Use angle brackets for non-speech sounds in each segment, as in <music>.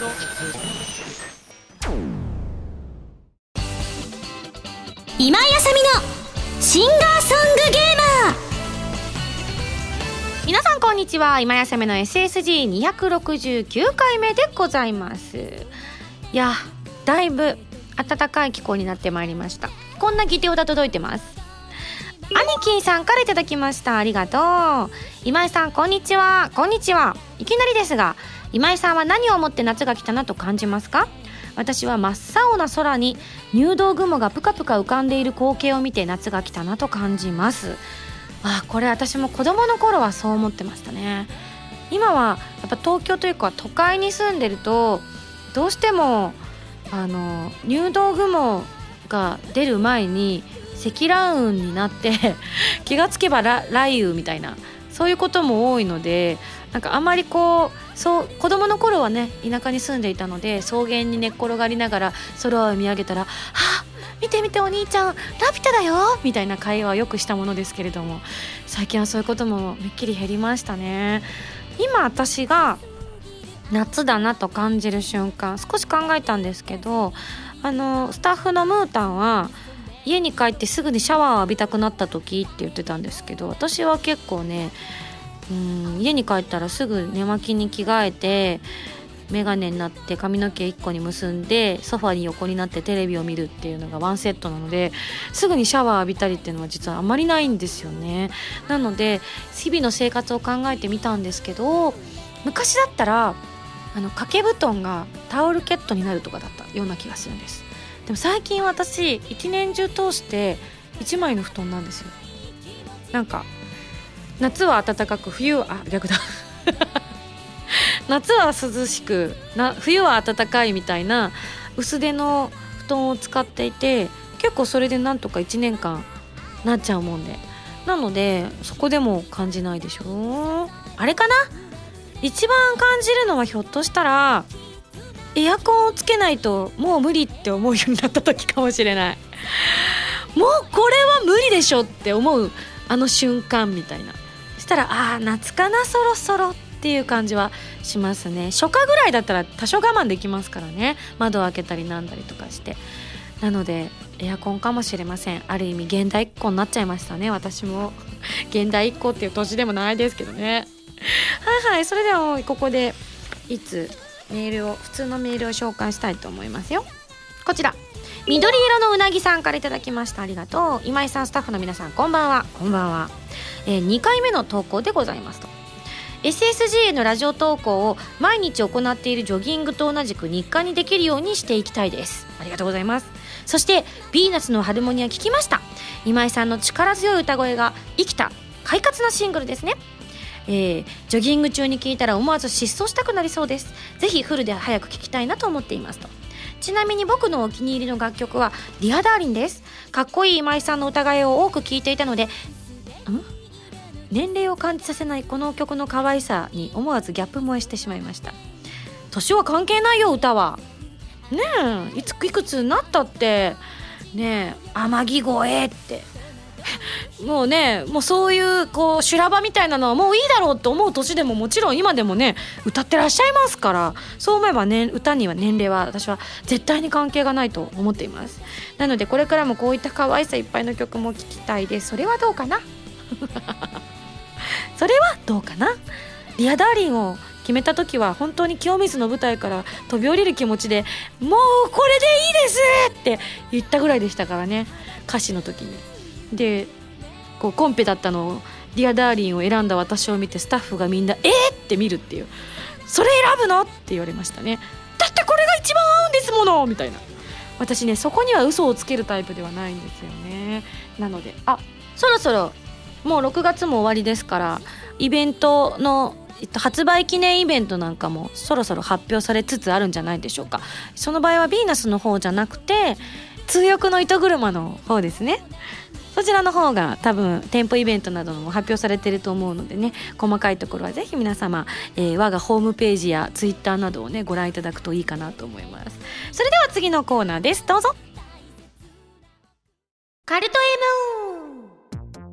今井あさみのシンガーソングゲーマー。皆さんこんにちは。今やさめの SSG269 回目でございます。いやだいぶ暖かい気候になってまいりました。こんなギテオタ届いてます。アニキーさんからいただきました。ありがとう。今井さんこんにちは。こんにちは。いきなりですが今井さんは何を思って夏が来たなと感じますか？私は真っ青な空に入道雲がぷかぷか浮かんでいる光景を見て夏が来たなと感じます。あこれ私も子供の頃はそう思ってましたね。今はやっぱ東京というか都会に住んでるとどうしてもあの入道雲が出る前に積乱雲になって <laughs> 気がつけば雷雨みたいなそういうことも多いのでなんかあまりこうそう子供の頃はね田舎に住んでいたので草原に寝っ転がりながら空を見上げたら「はあ見て見てお兄ちゃんラピュタだよ!」みたいな会話をよくしたものですけれども最近はそういうこともめっきり減りましたね。今私が夏だなと感じる瞬間少し考えたんですけどあのスタッフのムータンは家に帰ってすぐにシャワーを浴びたくなった時って言ってたんですけど私は結構ねうん家に帰ったらすぐ寝巻きに着替えて眼鏡になって髪の毛1個に結んでソファに横になってテレビを見るっていうのがワンセットなのですぐにシャワー浴びたりっていうのは実はあまりないんですよね。なので日々の生活を考えてみたんですけど昔だったらあの掛け布団がタオルケットになるとかだったような気がするんです。でも最近私一年中通して1枚の布団なんですよ。なんか夏は暖かく冬はあ逆だ。<laughs> 夏は涼しくな冬は暖かいみたいな薄手の布団を使っていて結構それでなんとか1年間なっちゃうもんで。なのでそこでも感じないでしょ。あれかな？一番感じるのはひょっとしたらエアコンをつけないともう無理って思うようになった時かもしれない。<laughs> もうこれは無理でしょって思うあの瞬間みたいな。たらああ夏かなそろそろっていう感じはしますね。初夏ぐらいだったら多少我慢できますからね。窓を開けたりなんだりとかして。なのでエアコンかもしれません。ある意味現代っ子になっちゃいましたね私も。<laughs> 現代っ子っていう年でもないですけどね。はいはい。それではここでいつメールを普通のメールを紹介したいと思いますよ。こちら。緑色のうなぎさんからいただきました。ありがとう。今井さんスタッフの皆さんこんばんは。こんばんは。えー、2回目の投稿でございますと。SSG へのラジオ投稿を毎日行っているジョギングと同じく日課にできるようにしていきたいです。ありがとうございます。そしてヴィーナスのハルモニア聞きました。今井さんの力強い歌声が生きた快活なシングルですね。えー、ジョギング中に聞いたら思わず疾走したくなりそうです。ぜひフルで早く聞きたいなと思っていますとちなみに僕のお気に入りの楽曲は「ディアダーリンです。かっこいい今井さんの歌声を多く聞いていたのでん？年齢を感じさせないこの曲の可愛さに思わずギャップ萌えしてしまいました。年は関係ないよ歌は。ねえいついくつになったって。ねえ天城越えって。もうねもうそういうこう修羅場みたいなのはもういいだろうと思う年でももちろん今でもね歌ってらっしゃいますからそう思えばね歌には年齢は私は絶対に関係がないと思っていますなのでこれからもこういった可愛さいっぱいの曲も聴きたいですそれはどうかな？<laughs> それはどうかな？Dear Darling を決めた時は本当に清水の舞台から飛び降りる気持ちで「もうこれでいいです!」って言ったぐらいでしたからね歌詞の時に。でこうコンペだったのを「 Dear Darling」を選んだ私を見てスタッフがみんな「えー!」って見るっていう「それ選ぶの?」って言われましたね。だってこれが一番合うんですもの！みたいな。私ねそこには嘘をつけるタイプではないんですよね。なのであそろそろもう6月も終わりですからイベントの発売記念イベントなんかもそろそろ発表されつつあるんじゃないでしょうか。その場合はヴィーナスの方じゃなくて通訳の糸車の方ですね。そちらの方が多分店舗イベントなども発表されてると思うのでね細かいところはぜひ皆様、えー、我がホームページやツイッターなどをねご覧いただくといいかなと思います。それでは次のコーナーです。どうぞ。カルト M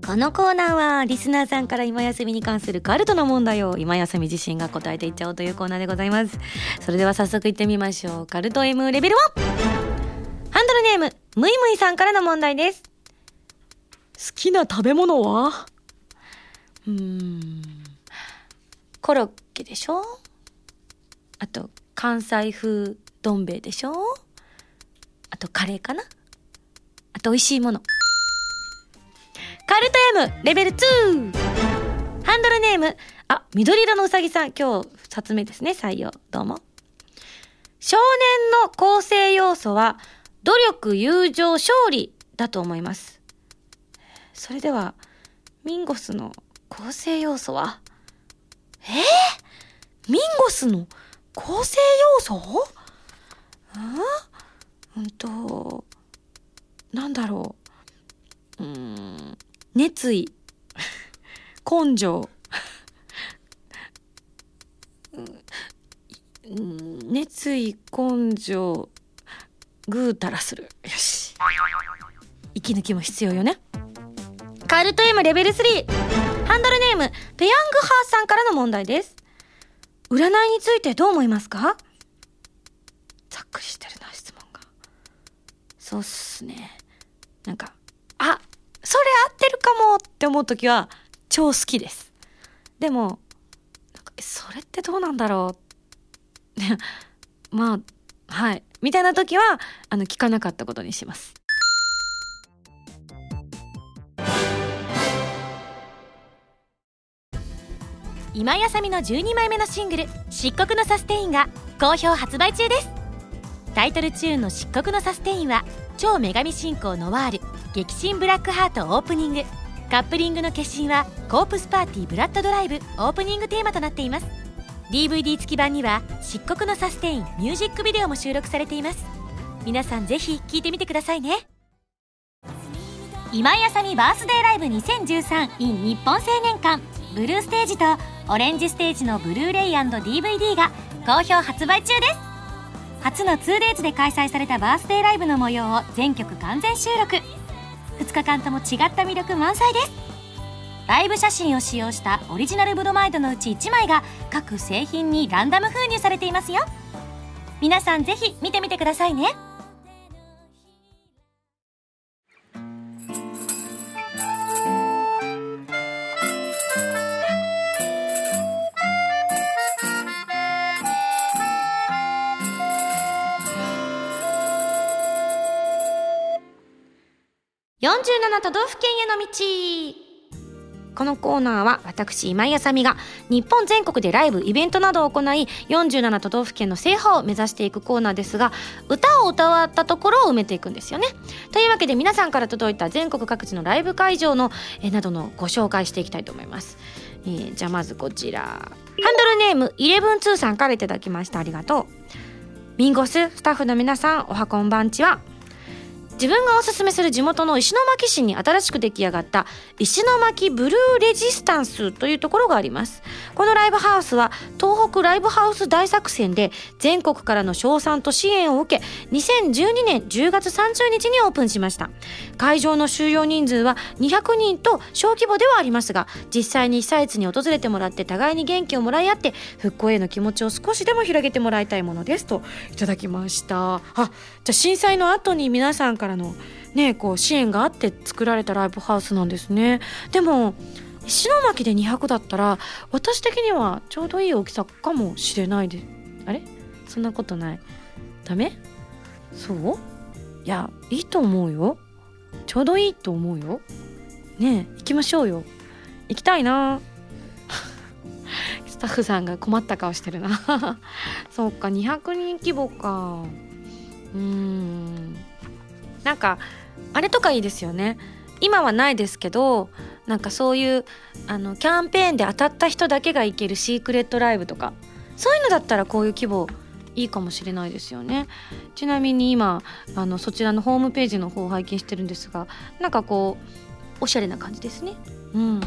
このコーナーはリスナーさんから今休みに関するカルトの問題を今休み自身が答えていっちゃおうというコーナーでございます。それでは早速いってみましょう。カルト M レベル1ハンドルネームむいむいさんからの問題です。好きな食べ物は？うーんコロッケでしょ？あと関西風どん兵衛でしょ？あとカレーかな？あと美味しいものカルト M レベル 2! ハンドルネーム、あ、緑色のうさぎさん、今日、冊目ですね、採用。どうも。少年の構成要素は、努力、友情、勝利だと思います。それでは、ミンゴスの構成要素は、えー、ミンゴスの構成要素？うんうんと、なんだろう。うん、熱意、根性、熱意、根性、ぐうたらする。よし。息抜きも必要よね。カルト M レベル 3! ハンドルネーム、ペヤングハーさんからの問題です。占いについてどう思いますか？ざっくりしてるな、質問が。そうっすね。なんか、あ、それ合ってるかもって思う時は超好きです。でも、それってどうなんだろう？<laughs> まあ、はい。みたいな時は、あの、聞かなかったことにします。今やさみの12枚目のシングル「漆黒のサステイン」が好評発売中です。タイトルチューンの「漆黒のサステイン」は超女神信仰ノワール激震ブラックハートオープニング。カップリングの決心はコープスパーティーブラッドドライブオープニングテーマとなっています。DVD 付き版には漆黒のサステインミュージックビデオも収録されています。皆さんぜひ聴いてみてくださいね。今井あさみバースデーライブ 2013in 日本青年館。ブルーステージとオレンジステージのブルーレイ &DVD が好評発売中です。初の 2days で開催されたバースデーライブの模様を全曲完全収録。2日間とも違った魅力満載です。ライブ写真を使用したオリジナルブロマイドのうち1枚が各製品にランダム封入されていますよ。皆さんぜひ見てみてくださいね。47都道府県への道。このコーナーは私今井あさみが日本全国でライブイベントなどを行い47都道府県の制覇を目指していくコーナーですが歌を歌わったところを埋めていくんですよね。というわけで皆さんから届いた全国各地のライブ会場のえなどのご紹介していきたいと思います、えー、じゃあまずこちら。ハンドルネーム112さんからいただきました。ありがとう。ミンゴススタッフの皆さんおはこんばんちは。自分がおすすめする地元の石巻市に新しく出来上がった石巻ブルーレジスタンスというところがあります。このライブハウスは東北ライブハウス大作戦で全国からの賞賛と支援を受け2012年10月30日にオープンしました。会場の収容人数は200人と小規模ではありますが実際に被災地に訪れてもらって互いに元気をもらい合って復興への気持ちを少しでも広げてもらいたいものですといただきました。あじゃあ震災の後に皆さんからからのねこう支援があって作られたライブハウスなんですね。でも石巻で200だったら私的にはちょうどいい大きさかもしれないであれ？そんなことない。ダメ？そう？いやいいと思うよ。ちょうどいいと思うよ。ねえ行きましょうよ。行きたいな。<laughs> スタッフさんが困った顔してるな。<laughs> そっか200人規模か。うーん。なんかあれとかいいですよね。今はないですけどなんかそういうあのキャンペーンで当たった人だけが行けるシークレットライブとか。そういうのだったらこういう規模いいかもしれないですよね。ちなみに今あのそちらのホームページの方を拝見してるんですがなんかこうおしゃれな感じですね。うん。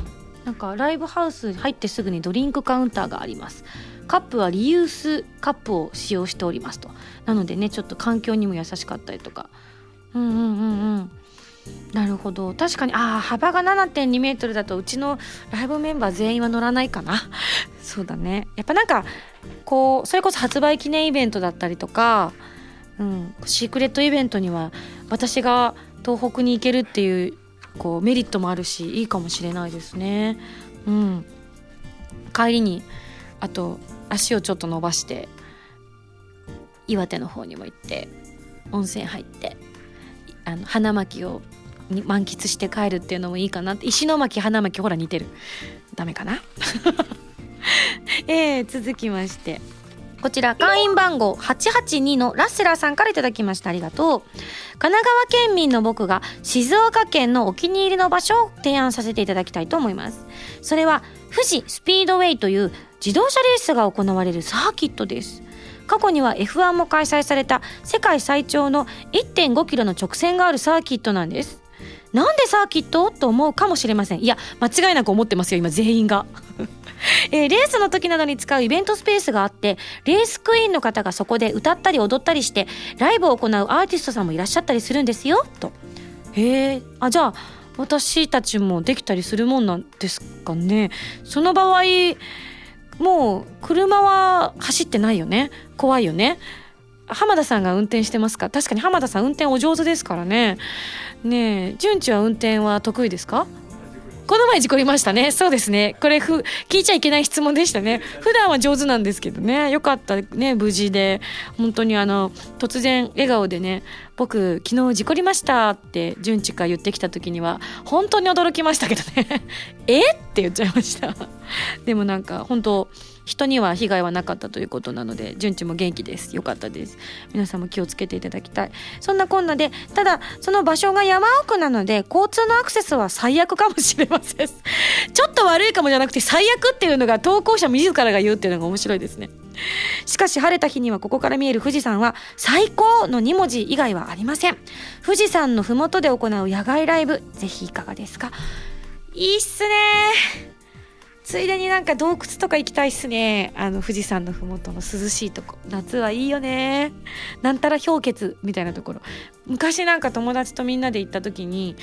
なんかライブハウス入ってすぐにドリンクカウンターがあります。カップはリユースカップを使用しておりますと。なのでねちょっと環境にも優しかったりとか。うんうんうんうん。なるほど。確かにああ幅が7 2メートルだとうちのライブメンバー全員は乗らないかな。<laughs> そうだね。やっぱなんかこうそれこそ発売記念イベントだったりとか、うん、シークレットイベントには私が東北に行けるっていうこうメリットもあるしいいかもしれないですね。うん。帰りにあと足をちょっと伸ばして岩手の方にも行って温泉入って。あの花巻を満喫して帰るっていうのもいいかな。石巻花巻ほら似てる。ダメかな？<laughs> えー、続きまして。こちら会員番号882のラッセラーさんから頂きました。ありがとう。神奈川県民の僕が静岡県のお気に入りの場所を提案させていただきたいと思います。それは富士スピードウェイという自動車レースが行われるサーキットです。過去には F1 も開催された世界最長の1.5キロの直線があるサーキットなんです。なんでサーキット？と思うかもしれません。いや間違いなく思ってますよ今全員が。<laughs> えー、レースの時などに使うイベントスペースがあってレースクイーンの方がそこで歌ったり踊ったりしてライブを行うアーティストさんもいらっしゃったりするんですよと。へえあじゃあ私たちもできたりするもんなんですかね。その場合もう車は走ってないよね。怖いよね。浜田さんが運転してますか？確かに浜田さん運転お上手ですからね。ねえ順次は運転は得意ですか？この前事故りましたね。そうですね。これふ、聞いちゃいけない質問でしたね。普段は上手なんですけどね。よかったね、無事で。本当にあの、突然笑顔でね、僕、昨日事故りましたって、純ちか言ってきた時には、本当に驚きましたけどね。<laughs> え？って言っちゃいました。でもなんか、本当人には被害はなかったということなので順調も元気です。よかったです。皆さんも気をつけていただきたい。そんなこんなでただその場所が山奥なので交通のアクセスは最悪かもしれません。<laughs> ちょっと悪いかもじゃなくて最悪っていうのが投稿者自らが言うっていうのが面白いですね。しかし晴れた日にはここから見える富士山は最高の2文字以外はありません。富士山の麓で行う野外ライブぜひいかがですか？いいっすね。ついでになんか洞窟とか行きたいっすね。あの富士山の麓の涼しいとこ。夏はいいよね。なんたら氷結みたいなところ。昔なんか友達とみんなで行った時に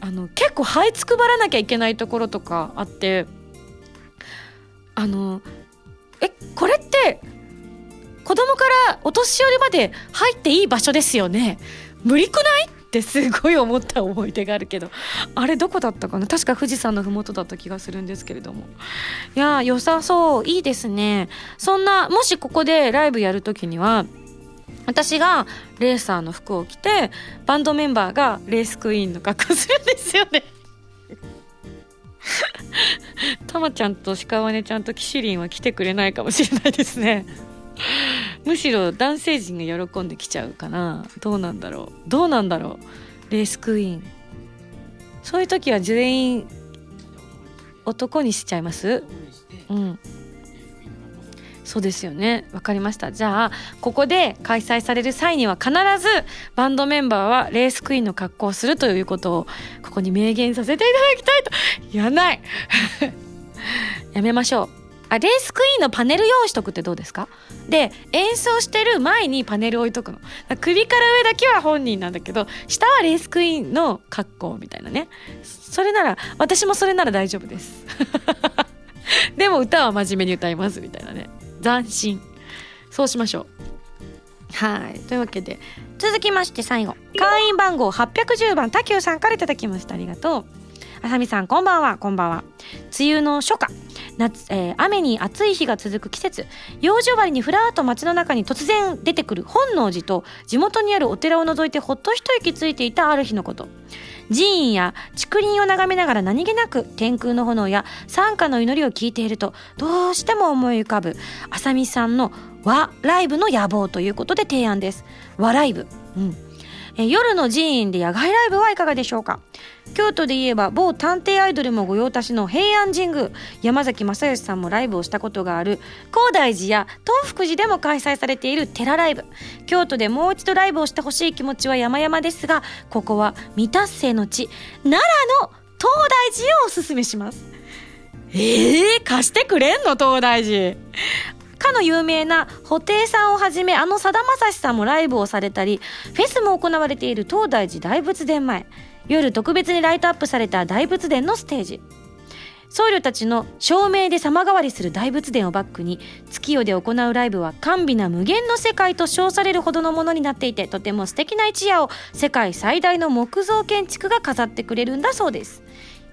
あの結構這いつくばらなきゃいけないところとかあってあのえこれって子供からお年寄りまで入っていい場所ですよね。無理くない？ってすごい思った思い出があるけどあれどこだったかな？確か富士山の麓だった気がするんですけれども。いや良さそう。いいですね。そんなもしここでライブやる時には私がレーサーの服を着てバンドメンバーがレースクイーンの格好するんですよね。たまちゃんと鹿ワネちゃんとキシリンは来てくれないかもしれないですね。むしろ男性陣が喜んできちゃうかな。どうなんだろう。どうなんだろう。レースクイーン。そういう時は全員男にしちゃいます？うん。そうですよね。わかりました。じゃあここで開催される際には必ずバンドメンバーはレースクイーンの格好をするということをここに明言させていただきたいと。やない。<laughs> やめましょう。あレースクイーンのパネル用意しとくってどうですか？で演奏してる前にパネル置いとくの。首から上だけは本人なんだけど下はレースクイーンの格好みたいなね。それなら私もそれなら大丈夫です。<laughs> でも歌は真面目に歌いますみたいなね。斬新。そうしましょう。はい。というわけで続きまして最後。会員番号810番タキューさんから頂きました。ありがとう。あさみさんこんばんは。こんばんは。梅雨の初夏。夏、えー、雨に暑い日が続く季節。用事終わりにふらっと街の中に突然出てくる本能寺と地元にあるお寺を除いてほっと一息ついていたある日のこと。寺院や竹林を眺めながら何気なく天空の炎や参加の祈りを聞いているとどうしても思い浮かぶ。浅見さんの和ライブの野望ということで提案です。和ライブ。うん。え夜の寺院で野外ライブはいかがでしょうか？京都で言えば某探偵アイドルも御用達の平安神宮。山崎正義さんもライブをしたことがある。高大寺や東福寺でも開催されている寺ライブ。京都でもう一度ライブをしてほしい気持ちは山々ですがここは未達成の地奈良の東大寺をおすすめします。ええー、貸してくれんの？東大寺。かの有名な布袋さんをはじめあのさだまさしさんもライブをされたりフェスも行われている東大寺大仏殿前夜特別にライトアップされた大仏殿のステージ。僧侶たちの照明で様変わりする大仏殿をバックに月夜で行うライブは甘美な無限の世界と称されるほどのものになっていてとても素敵な一夜を世界最大の木造建築が飾ってくれるんだそうです。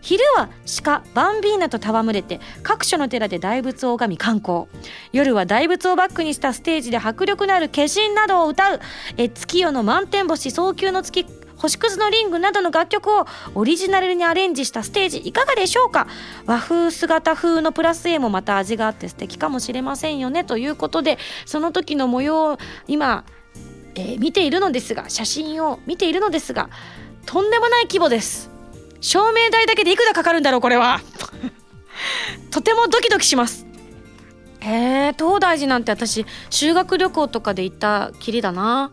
昼は鹿バンビーナと戯れて各所の寺で大仏を拝み観光。夜は大仏をバックにしたステージで迫力のある化身などを歌うえ月夜の満天星早急の月星屑のリングなどの楽曲をオリジナルにアレンジしたステージいかがでしょうか？和風姿風のプラス A もまた味があって素敵かもしれませんよねということでその時の模様を今、えー、見ているのですが写真を見ているのですがとんでもない規模です。照明代だけでいくらかかるんだろうこれは。<laughs> とてもドキドキします。へえ東大寺なんて私修学旅行とかで行ったきりだな。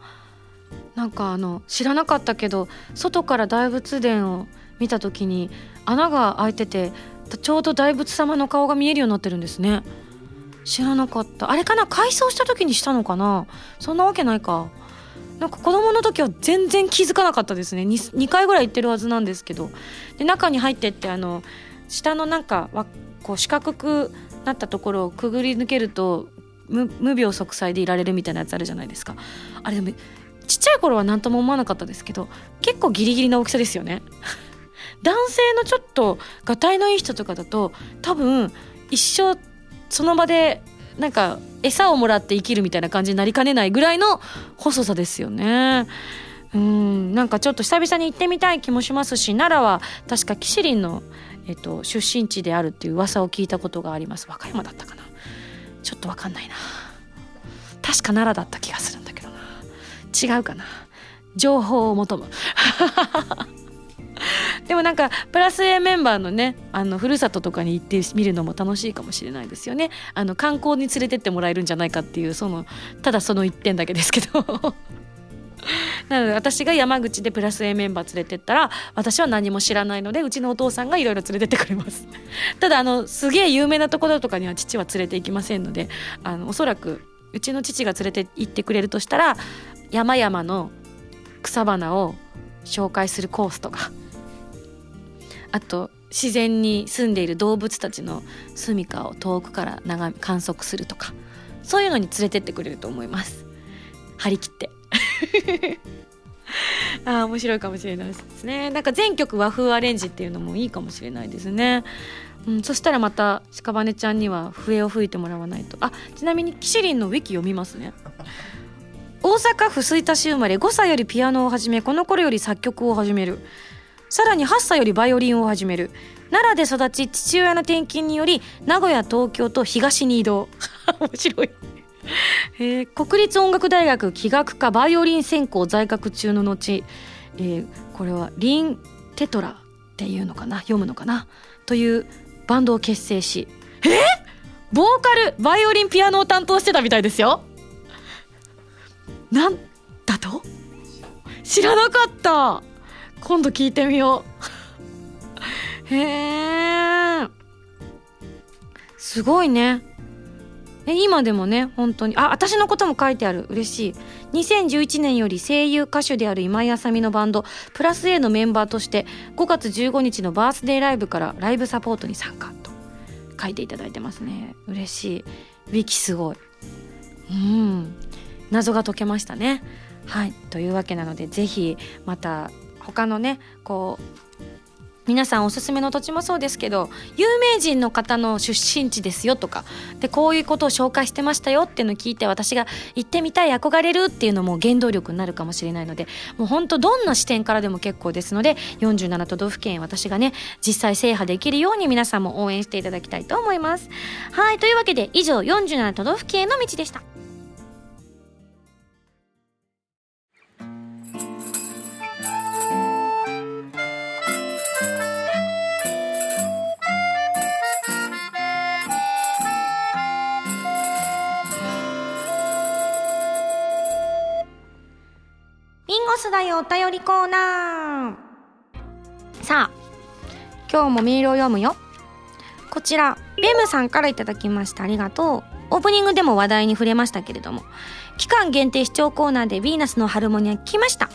なんかあの知らなかったけど外から大仏殿を見た時に穴が開いててちょうど大仏様の顔が見えるようになってるんですね。知らなかった。あれかな改装した時にしたのかな？そんなわけないか。なんか子供の時は全然気づかなかったですね。2, 2回ぐらい行ってるはずなんですけど。で中に入ってってあの下のなんかこう四角くなったところをくぐり抜けると無病息災でいられるみたいなやつあるじゃないですか。あれでもちっちゃい頃は何とも思わなかったですけど結構ギリギリな大きさですよね。<laughs> 男性のちょっとがたいのいい人とかだと多分一生その場でなんか餌をもらって生きるみたいな感じになりかねないぐらいの細さですよね。うんなんかちょっと久々に行ってみたい気もしますし奈良は確かキシリンの、えっと、出身地であるっていう噂を聞いたことがあります。和歌山だったかな。ちょっと分かんないな。確か奈良だった気がするんだ違うかな。情報を求む。<laughs> でもなんかプラス A メンバーのねあのふるさととかに行ってみるのも楽しいかもしれないですよね。あの観光に連れてってもらえるんじゃないかっていうそのただその一点だけですけど。<laughs> なので私が山口でプラス A メンバー連れてったら私は何も知らないのでうちのお父さんがいろいろ連れてってくれます。<laughs> ただあのすげえ有名なところとかには父は連れて行きませんのであのおそらくうちの父が連れて行ってくれるとしたら山々の草花を紹介するコースとかあと自然に住んでいる動物たちの住処を遠くから眺め観測するとかそういうのに連れてってくれると思います。張り切って。<laughs> ああ面白いかもしれないですね。なんか全曲和風アレンジっていうのもいいかもしれないですね。うん、そしたらまた屍ちゃんには笛を吹いてもらわないと。あちなみにキシリンのウィキ読みますね。大阪府吹田市生まれ5歳よりピアノを始めこの頃より作曲を始める。さらに8歳よりバイオリンを始める。奈良で育ち父親の転勤により名古屋東京と東に移動。<laughs> 面白い。えー、国立音楽大学器楽科バイオリン専攻在学中の後、えー、これはリン・テトラっていうのかな？読むのかな？というバンドを結成しえ？ー、ボーカルバイオリンピアノを担当してたみたいですよ。なんだと？知らなかった。今度聞いてみよう。へえすごいね。え今でもね本当にあ私のことも書いてある。嬉しい。2011年より声優歌手である今井あさみのバンドプラス A のメンバーとして5月15日のバースデーライブからライブサポートに参加と。書いていただいてますね。嬉しい。ウィキすごい。うん。謎が解けましたね。はい。というわけなのでぜひまた他のねこう皆さんおすすめの土地もそうですけど有名人の方の出身地ですよとかでこういうことを紹介してましたよっていうのを聞いて私が行ってみたい憧れるっていうのも原動力になるかもしれないのでもうほんとどんな視点からでも結構ですので47都道府県私がね実際制覇できるように皆さんも応援していただきたいと思います。はいというわけで以上47都道府県への道でした。リンゴスだよお便りコーナー。さあ今日もメールを読むよ。こちらベムさんから頂きました。ありがとう。オープニングでも話題に触れましたけれども。期間限定視聴コーナーでヴィーナスのハルモニア聞きました。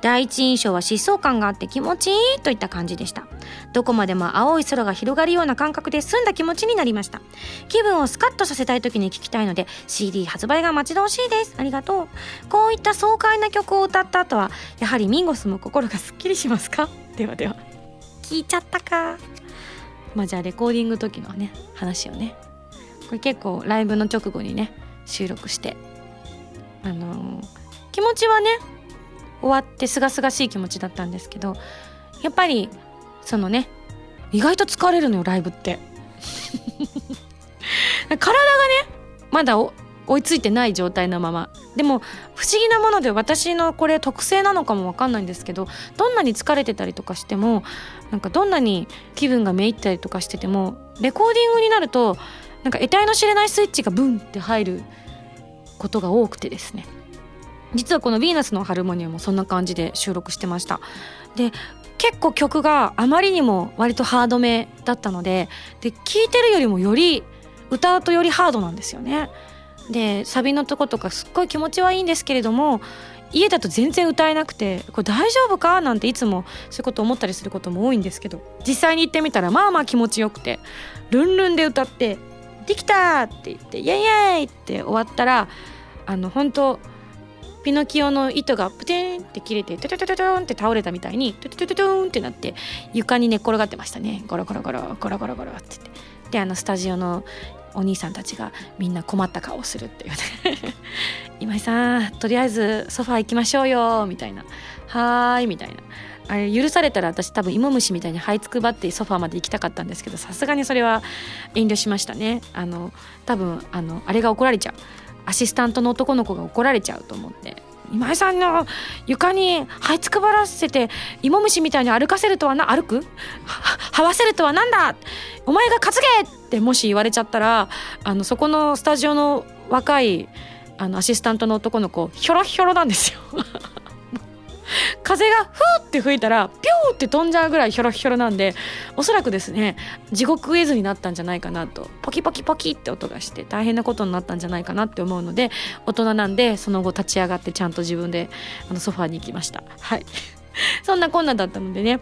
第一印象は疾走感があって気持ちいいといった感じでした。どこまでも青い空が広がるような感覚で澄んだ気持ちになりました。気分をスカッとさせたい時に聴きたいので CD 発売が待ち遠しいです。ありがとう。こういった爽快な曲を歌った後はやはりミンゴスも心がすっきりしますか？ではでは。聞いちゃったか。まあじゃあレコーディング時のね話をね。これ結構ライブの直後にね収録して。あのー、気持ちはね終わってすがすがしい気持ちだったんですけどやっぱりそのね意外と疲れるのよライブって。<laughs> 体がねまだ追いついてない状態のまま。でも不思議なもので私のこれ特性なのかも分かんないんですけどどんなに疲れてたりとかしてもなんかどんなに気分がめいったりとかしててもレコーディングになるとなんか得体の知れないスイッチがブンって入ることが多くてですね。実はこの「ヴィーナスのハルモニア」もそんな感じで収録してましたで結構曲があまりにも割とハードめだったのでで聴いてるよりもより歌うとよりハードなんですよねでサビのとことかすっごい気持ちはいいんですけれども家だと全然歌えなくてこれ大丈夫か？なんていつもそういうこと思ったりすることも多いんですけど実際に行ってみたらまあまあ気持ちよくてルンルンで歌って「できた!」って言って「イエイイエイ!」って終わったらあの本当ピノキオの糸がプテンって切れてトゥトゥトゥトゥンって倒れたみたいにトゥトゥトゥトゥンってなって床に寝っ転がってましたね。ゴロゴロゴロゴロゴロゴロって言ってであのスタジオのお兄さんたちがみんな困った顔をするっていうね今井さんとりあえずソファー行きましょうよみたいなはーいみたいなあれ許されたら私多分芋虫みたいに這いつくばってソファーまで行きたかったんですけどさすがにそれは遠慮しましたねあの多分あのあれが怒られちゃうアシスタントの男の子が怒られちゃうと思って。今井さんの床に這いつくばらせて芋虫みたいに歩かせるとはな歩く？はわせるとはなんだ？お前が担げってもし言われちゃったらあのそこのスタジオの若いあのアシスタントの男の子ひょろひょろなんですよ。風がふーって吹いたらピューって飛んじゃうぐらいひょろひょろなんでおそらくですね地獄絵図になったんじゃないかなと。ポキポキポキって音がして大変なことになったんじゃないかなって思うので大人なんでその後立ち上がってちゃんと自分であのソファーに行きました。はい。<laughs> そんなこんなだったのでね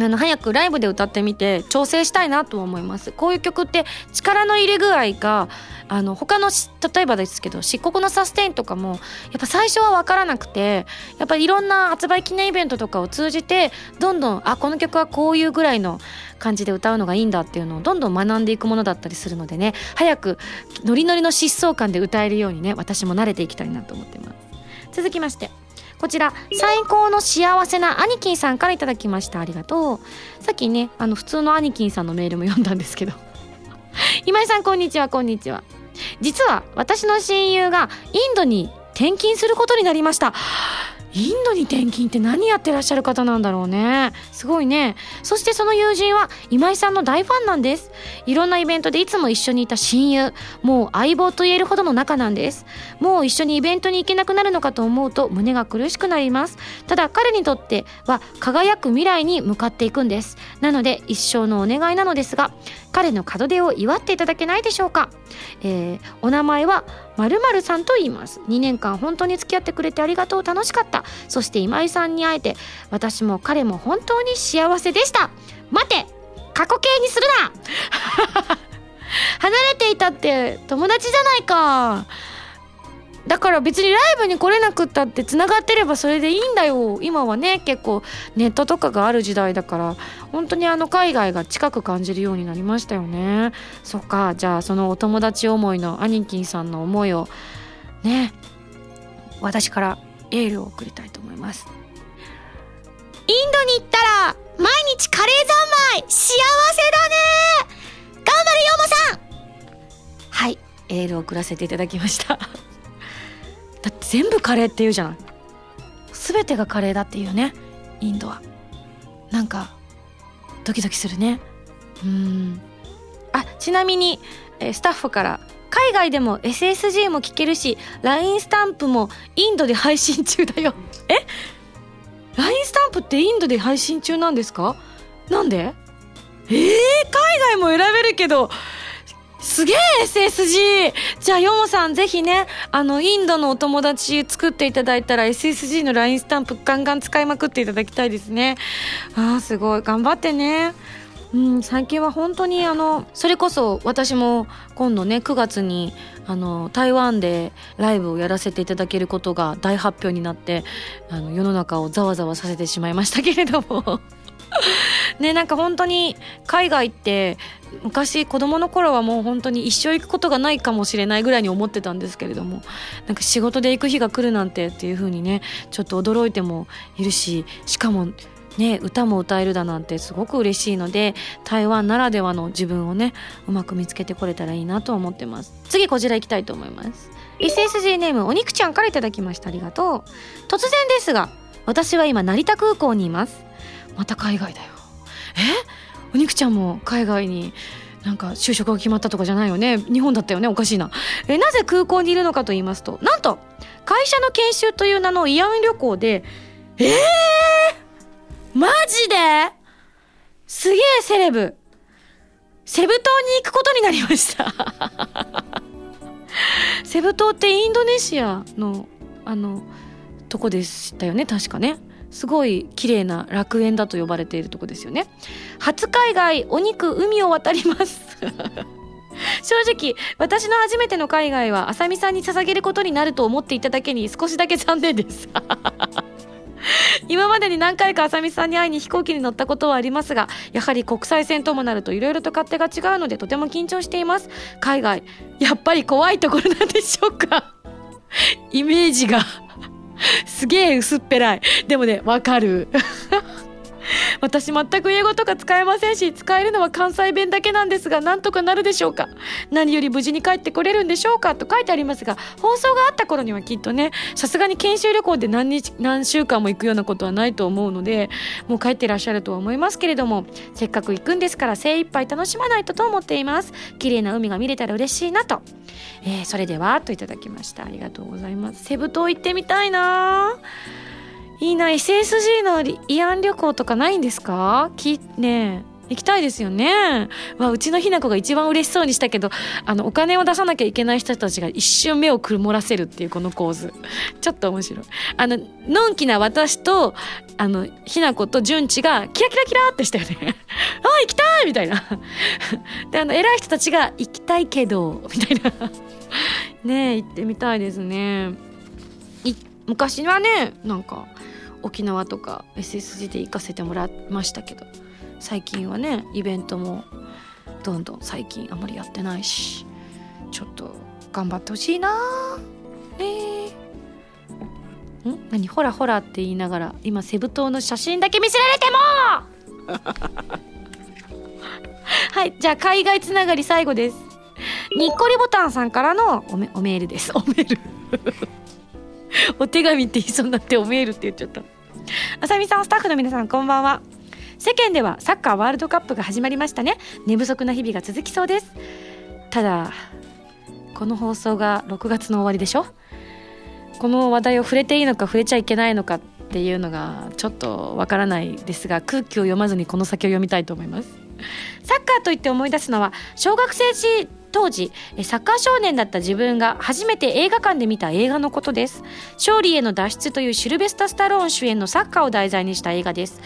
あの早くライブで歌ってみて調整したいなと思います。こういう曲って力の入れ具合があの他の例えばですけど漆黒のサステインとかもやっぱ最初は分からなくてやっぱりいろんな発売記念イベントとかを通じてどんどんあこの曲はこういうぐらいの感じで歌うのがいいんだっていうのをどんどん学んでいくものだったりするのでね早くノリノリの疾走感で歌えるようにね私も慣れていきたいなと思ってます。続きまして。こちら最高の幸せなアニキンさんから頂きました。ありがとう。さっきねあの普通のアニキンさんのメールも読んだんですけど。<laughs> 今井さんこんにちはこんにちは。実は私の親友がインドに転勤することになりました。インドに転勤って何やってらっしゃる方なんだろうね。すごいね。そしてその友人は今井さんの大ファンなんです。いろんなイベントでいつも一緒にいた親友。もう相棒と言えるほどの仲なんです。もう一緒にイベントに行けなくなるのかと思うと胸が苦しくなります。ただ彼にとっては輝く未来に向かっていくんです。なので一生のお願いなのですが彼の門出を祝っていただけないでしょうか、えー、お名前はまるさんと言います。2年間本当に付き合ってくれてありがとう。楽しかった。そして今井さんに会えて私も彼も本当に幸せでした。待て過去形にするな。<laughs> 離れていたって友達じゃないか。だから別にライブに来れなくったってつながってればそれでいいんだよ。今はね結構ネットとかがある時代だから。本当にあの海外が近く感じるようになりましたよね。そっか。じゃあそのお友達思いのアニキンさんの思いをね私からエールを送りたいと思います。インドに行ったら毎日カレー三昧。幸せだね。頑張れヨモさん。はい。エールを送らせていただきました。だって全部カレーって言うじゃない。全てがカレーだっていうね。インドは。なんかドキドキするね。うん。あちなみに、えスタッフから海外でも SSG も聞けるし LINE スタンプもインドで配信中だよ。え？LINE スタンプってインドで配信中なんですか？なんで？えー、海外も選べるけどすげえ SSG! じゃあ、ヨモさんぜひね、あの、インドのお友達作っていただいたら SSG の LINE スタンプガンガン使いまくっていただきたいですね。ああ、すごい。頑張ってね。うん、最近は本当にあのそれこそ私も今度ね9月にあの台湾でライブをやらせていただけることが大発表になってあの世の中をざわざわさせてしまいましたけれども <laughs> ねなんか本当に海外って昔子供の頃はもう本当に一生行くことがないかもしれないぐらいに思ってたんですけれどもなんか仕事で行く日が来るなんてっていう風にねちょっと驚いてもいるししかもね歌も歌えるだなんてすごく嬉しいので台湾ならではの自分をねうまく見つけてこれたらいいなと思ってます。次こちら行きたいと思います。SSG ネームお肉ちゃんから頂きましたありがとう。突然ですが私は今成田空港にいます。また海外だよ。え？お肉ちゃんも海外になんか就職が決まったとかじゃないよね？日本だったよね？おかしいな。えなぜ空港にいるのかと言いますとなんと会社の研修という名の慰安旅行でえー、マジで？すげえセレブ。セブ島に行くことになりました。<laughs> セブ島ってインドネシアのあのとこでしたよね？確かね。すごい綺麗な楽園だと呼ばれているとこですよね。初海外お肉海を渡ります。<laughs> 正直私の初めての海外はあさみさんに捧げることになると思っていただけに少しだけ残念です。<laughs> 今までに何回かあさみさんに会いに飛行機に乗ったことはありますがやはり国際線ともなるといろいろと勝手が違うのでとても緊張しています。海外やっぱり怖いところなんでしょうか。イメージが。すげえ薄っぺらい。でもね、わかる。<laughs> 私全く英語とか使えませんし、使えるのは関西弁だけなんですが、なんとかなるでしょうか何より無事に帰ってこれるんでしょうかと書いてありますが、放送があった頃にはきっとね、さすがに研修旅行で何日、何週間も行くようなことはないと思うので、もう帰ってらっしゃるとは思いますけれども、せっかく行くんですから精一杯楽しまないとと思っています。綺麗な海が見れたら嬉しいなと。えー、それでは、といただきました。ありがとうございます。セブ島行ってみたいないいな SSG の慰安旅行とかないんですか？きね行きたいですよね。わ、うちのひな子が一番嬉しそうにしたけど、あの、お金を出さなきゃいけない人たちが一瞬目を曇らせるっていうこの構図。ちょっと面白い。あの、のんきな私と、あの、ひな子と純ちがキラキラキラってしたよね。<laughs> あ、行きたいみたいな。で、あの、偉い人たちが行きたいけど、みたいな。ねえ行ってみたいですね。昔はね、なんか、沖縄とか SSG で行かせてもらいましたけど最近はねイベントもどんどん最近あんまりやってないしちょっと頑張ってほしいな。ねえん？何？ほらほらって言いながら今セブ島の写真だけ見せられても！<laughs> はいじゃあ海外つながり最後です。にっこりボタンさんからのおメールです。おメール <laughs> お手紙って言いそうになっておメールって言っちゃった。あさみさんスタッフの皆さんこんばんは。世間ではサッカーワールドカップが始まりましたね。寝不足な日々が続きそうです。ただこの放送が6月の終わりでしょ？この話題を触れていいのか触れちゃいけないのかっていうのがちょっとわからないですが空気を読まずにこの先を読みたいと思います。サッカーといって思い出すのは小学生時当時サッカー少年だった自分が初めて映画館で見た映画のことです。勝利への脱出というシルベスタ・スタローン主演のサッカーを題材にした映画です、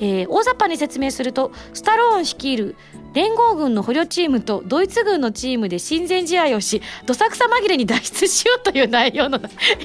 えー、大雑把に説明するとスタローン率いる連合軍の捕虜チームとドイツ軍のチームで親善試合をしどさくさ紛れに脱出しようという内容の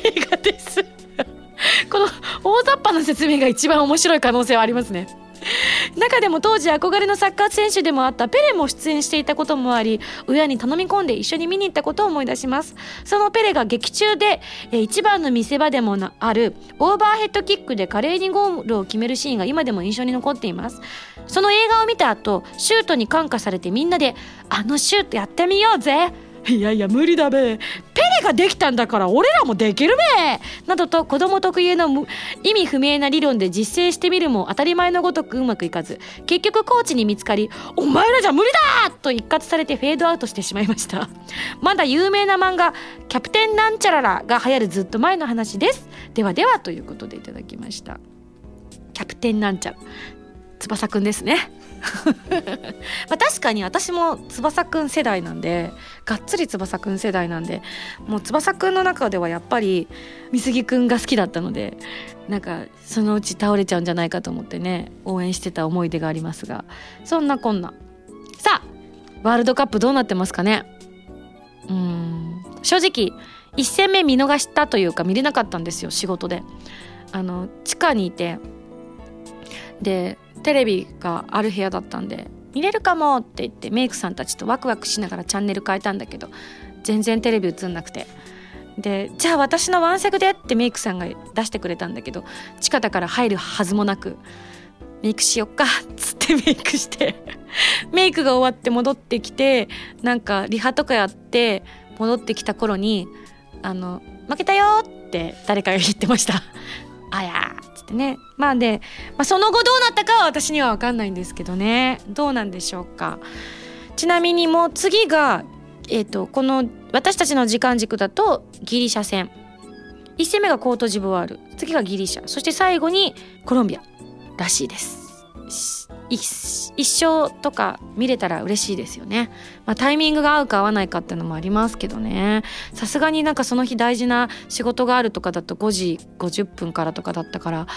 映画です。<laughs> この大雑把な説明が一番面白い可能性はありますね。<laughs> 中でも当時憧れのサッカー選手でもあったペレも出演していたこともあり親に頼み込んで一緒に見に行ったことを思い出します。そのペレが劇中で、一番の見せ場でもあるオーバーヘッドキックで華麗にゴールを決めるシーンが今でも印象に残っています。その映画を見た後シュートに感化されてみんなであのシュートやってみようぜいやいや無理だべ。ペレができたんだから俺らもできるべ。などと子供特有の意味不明な理論で実践してみるも当たり前のごとくうまくいかず。結局コーチに見つかり「お前らじゃ無理だ!」と一括されてフェードアウトしてしまいました。まだ有名な漫画「キャプテンなんちゃらら」が流行るずっと前の話です。ではではということでいただきました。キャプテンなんちゃら。翼くんですね。<laughs> まあ確かに私も翼くん世代なんでがっつり翼くん世代なんでもう翼くんの中ではやっぱり美杉くんが好きだったのでなんかそのうち倒れちゃうんじゃないかと思ってね応援してた思い出がありますがそんなこんな。さあワールドカップどうなってますかね?うん。正直1戦目見逃したというか見れなかったんですよ仕事で。あの地下にいて。でテレビがある部屋だったんで見れるかもって言ってメイクさんたちとワクワクしながらチャンネル変えたんだけど全然テレビ映んなくて。でじゃあ私のワンセグでってメイクさんが出してくれたんだけど地下だから入るはずもなくメイクしよっかっつって <laughs> メイクしてメイクが終わって戻ってきてなんかリハとかやって戻ってきた頃にあの負けたよって誰かが言ってましたあやつってね。まあで、まあ、その後どうなったかは私には分かんないんですけどね。どうなんでしょうか。ちなみにもう次がえっ、ー、とこの私たちの時間軸だとギリシャ戦。1戦目がコートジボワール。次がギリシャ。そして最後にコロンビアらしいです。一生とか見れたら嬉しいですよね、まあ、タイミングが合うか合わないかっていうのもありますけどね。さすがになんかその日大事な仕事があるとかだと5時50分からとかだったから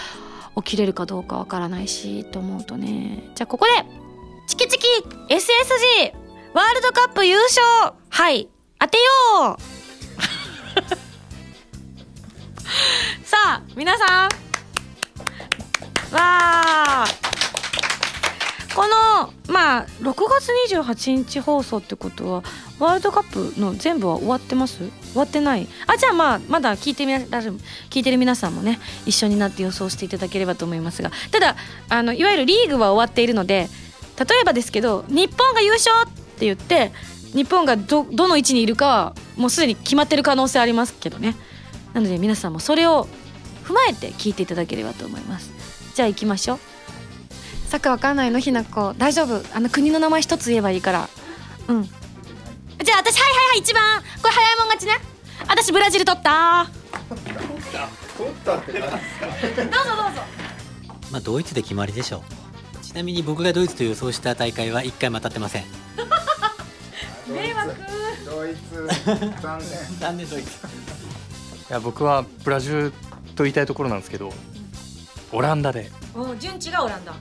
起きれるかどうかわからないしと思うとね。じゃあここでチキチキ SSG ワールドカップ優勝。はい。当てよう。<laughs> さあ皆さん。わー。このまあ6月28日放送ってことはワールドカップの全部は終わってます？終わってない？あじゃあまあまだ聞いてみられる聞いてる皆さんもね一緒になって予想していただければと思いますが。ただあのいわゆるリーグは終わっているので例えばですけど日本が優勝って言って日本がどどの位置にいるかはもうすでに決まってる可能性ありますけどね。なので皆さんもそれを踏まえて聞いていただければと思います。じゃあ行きましょう。サッカーわかんないのひなこ。大丈夫。あの国の名前一つ言えばいいから。うん。じゃあ私はいはいはい一番。これ早いもん勝ちね。私ブラジル取った。取ったってどうぞどうぞ。まあドイツで決まりでしょう。ちなみに僕がドイツと予想した大会は一回も当たってません。迷惑。ドイツ。残念。残念ドイツ。いや僕はブラジルと言いたいところなんですけどオランダで。お順地がオランダ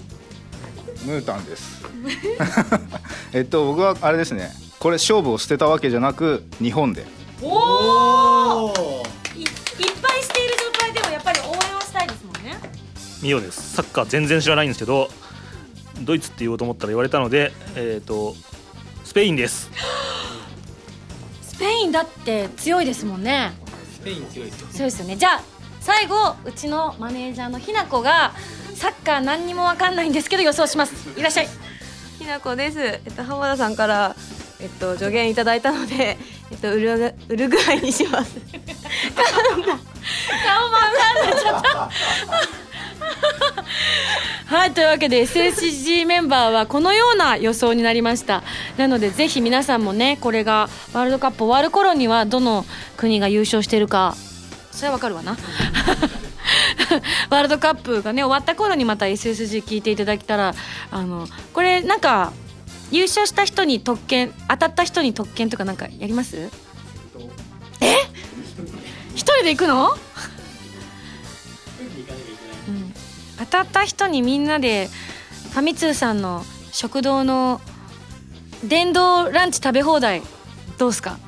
ムータンです。<laughs> えっと僕はあれですね。これ勝負を捨てたわけじゃなく日本で。おおいいっぱいしている状態でもやっぱり応援をしたいですもんね。ミオです。サッカー全然知らないんですけどドイツって言おうと思ったら言われたのでえっ、ー、とスペインです。<gasps> スペインだって強いですもんね。スペイン強いですよそうですよね。じゃあ最後うちのマネージャーのひなこがサッカー何にも分かんないんですけど予想します。いらっしゃい。ひなこです、えっと、浜田さんからえっと助言いただいたので、<laughs> えっと、ウルウルグアイにします。顔も分かんないちゃった。はいというわけで SSG メンバーはこのような予想になりました。なのでぜひ皆さんもねこれがワールドカップ終わる頃にはどの国が優勝してるかそれはわかるわな <laughs> ワールドカップがね終わった頃にまた SSG 聞いていただけたらあのこれなんか優勝した人に特権当たった人に特権とかなんかやります？え？一人で行くの、うん、当たった人にみんなでファミ通さんの食堂の電動ランチ食べ放題どうすか？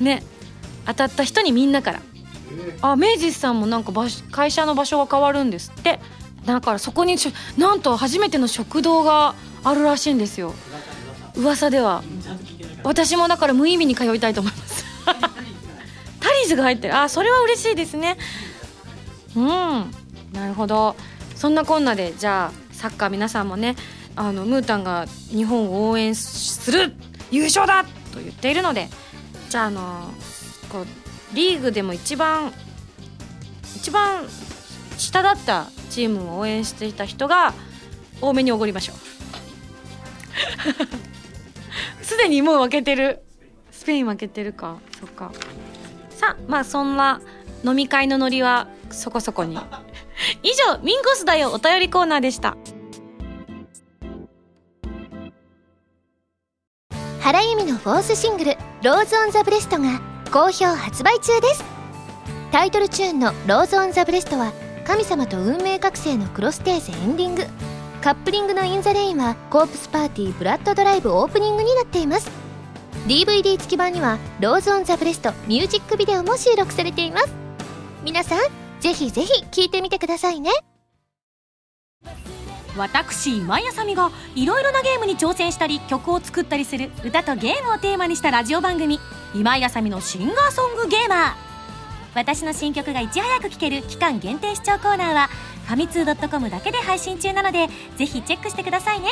ね。当たった人にみんなからあ明治さんもなんか場会社の場所が変わるんですって。だからそこになんと初めての食堂があるらしいんですよ。噂では。私もだから無意味に通いたいと思います。<laughs> タリーズが入ってる。あそれは嬉しいですね。うん。なるほど。そんなこんなでじゃあサッカー皆さんもねあのムータンが日本を応援する優勝だと言っているのでじゃああのこうリーグでも一番一番下だったチームを応援していた人が多めにおごりましょう。<laughs> すでにもう負けてる。スペイン負けてるか。そっか。さあまあそんな飲み会のノリはそこそこに。<laughs> 以上ミンゴスだよお便りコーナーでした。原由美のフォースシングル「 Rose on the breast」が好評発売中です。タイトルチューンの「ローズ・オン・ザ・ブレスト」は神様と運命覚醒のクロステーゼエンディング。カップリングの「イン・ザ・レイン」はコープスパーティーブラッドドライブオープニングになっています。DVD 付き版には「 Rose on the breast」ミュージックビデオも収録されています。皆さんぜひぜひ聴いてみてくださいね。私今井麻美がいろいろなゲームに挑戦したり曲を作ったりする歌とゲームをテーマにしたラジオ番組「今井麻美のシンガーソングゲーマー」私の新曲がいち早く聴ける期間限定視聴コーナーはファミツー .com だけで配信中なのでぜひチェックしてくださいね。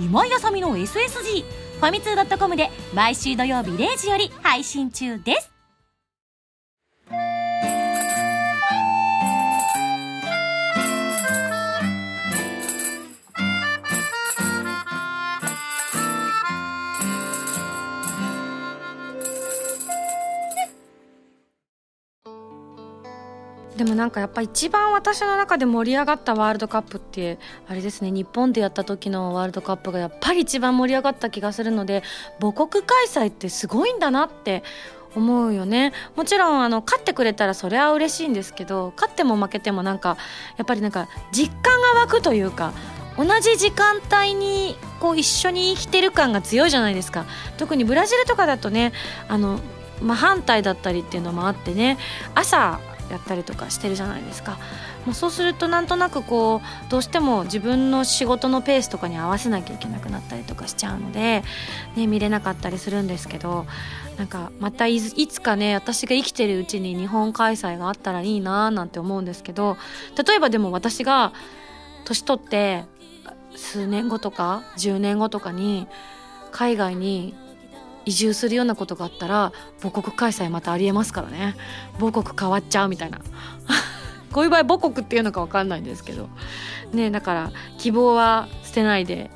今井あさみの SSG ファミツー .com で毎週土曜日0時より配信中です。でもなんかやっぱ一番私の中で盛り上がったワールドカップってあれですね。日本でやった時のワールドカップがやっぱり一番盛り上がった気がするので母国開催ってすごいんだなって思うよね。もちろんあの勝ってくれたらそれは嬉しいんですけど勝っても負けてもなんかやっぱりなんか実感が湧くというか同じ時間帯にこう一緒に生きてる感が強いじゃないですか。特にブラジルとかだとねあの、まあ、反対だったりっていうのもあってね朝やったりとかしてるじゃないですか。もうそうするとなんとなくこうどうしても自分の仕事のペースとかに合わせなきゃいけなくなったりとかしちゃうので、ね、見れなかったりするんですけどなんかまたいつかね私が生きてるうちに日本開催があったらいいななんて思うんですけど例えばでも私が年取って数年後とか10年後とかに海外に移住するようなことがあったら母国開催またありえますからね。母国変わっちゃうみたいな。<laughs> こういう場合母国っていうのか分かんないんですけど。ねだから希望は捨てないで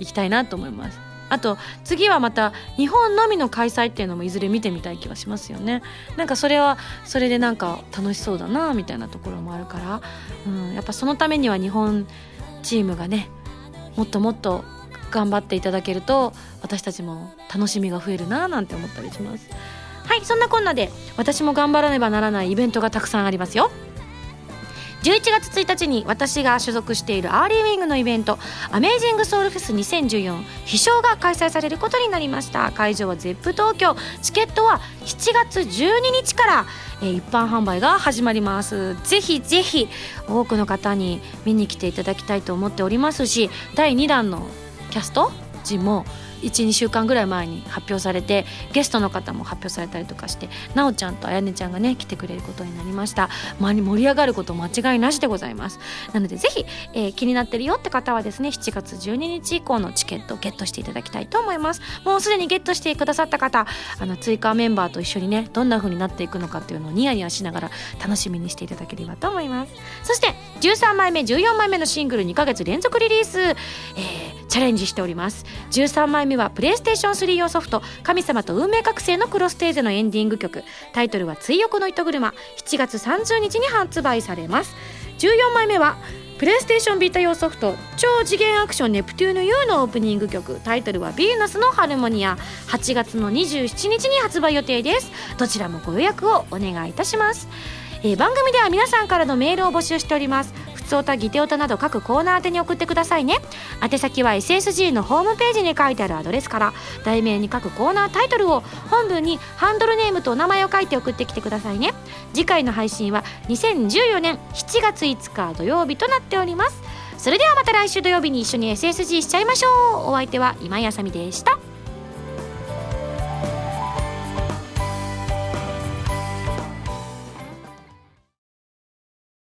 いきたいなと思います。あと次はまた日本のみの開催っていうのもいずれ見てみたい気はしますよね。なんかそれはそれでなんか楽しそうだなみたいなところもあるから、うん、やっぱそのためには日本チームがねもっともっと頑張っていただけると私たちも楽しみが増えるななんて思ったりします。はいそんなこんなで私も頑張らねばならないイベントがたくさんありますよ。11月1日に私が所属している Early Wing のイベントアメージングソウルフェス2014飛翔が開催されることになりました。会場は Zepp 東京。チケットは7月12日からえー、一般販売が始まります。ぜひぜひ多くの方に見に来ていただきたいと思っておりますし第2弾のキャスト？陣も12週間ぐらい前に発表されてゲストの方も発表されたりとかしてなおちゃんとあやねちゃんがね来てくれることになりました。周り盛り上がること間違いなしでございます。なのでぜひ、えー、気になってるよって方はですね7月12日以降のチケットをゲットしていただきたいと思います。もうすでにゲットしてくださった方あの追加メンバーと一緒にねどんな風になっていくのかっていうのをニヤニヤしながら楽しみにしていただければと思います。そして13枚目14枚目のシングル2ヶ月連続リリース、えー、チャレンジしております。13枚目はプレイステーション3用ソフト「神様と運命覚醒」のクロステーゼのエンディング曲。タイトルは「追憶の糸車」7月30日に発売されます。14枚目はプレイステーションビータ用ソフト「超次元アクションネプテューヌ U」のオープニング曲。タイトルは「ヴィーナスのハルモニア」8月の27日に発売予定です。どちらもご予約をお願いいたします。えー、番組では皆さんからのメールを募集しております。つおたぎておたなど各コーナー宛てに送ってくださいね。宛先は SSG のホームページに書いてあるアドレスから。題名に各コーナータイトルを本文にハンドルネームとお名前を書いて送ってきてくださいね。次回の配信は2014年7月5日土曜日となっております。それではまた来週土曜日に一緒に SSG しちゃいましょう。お相手は今井あさみでした。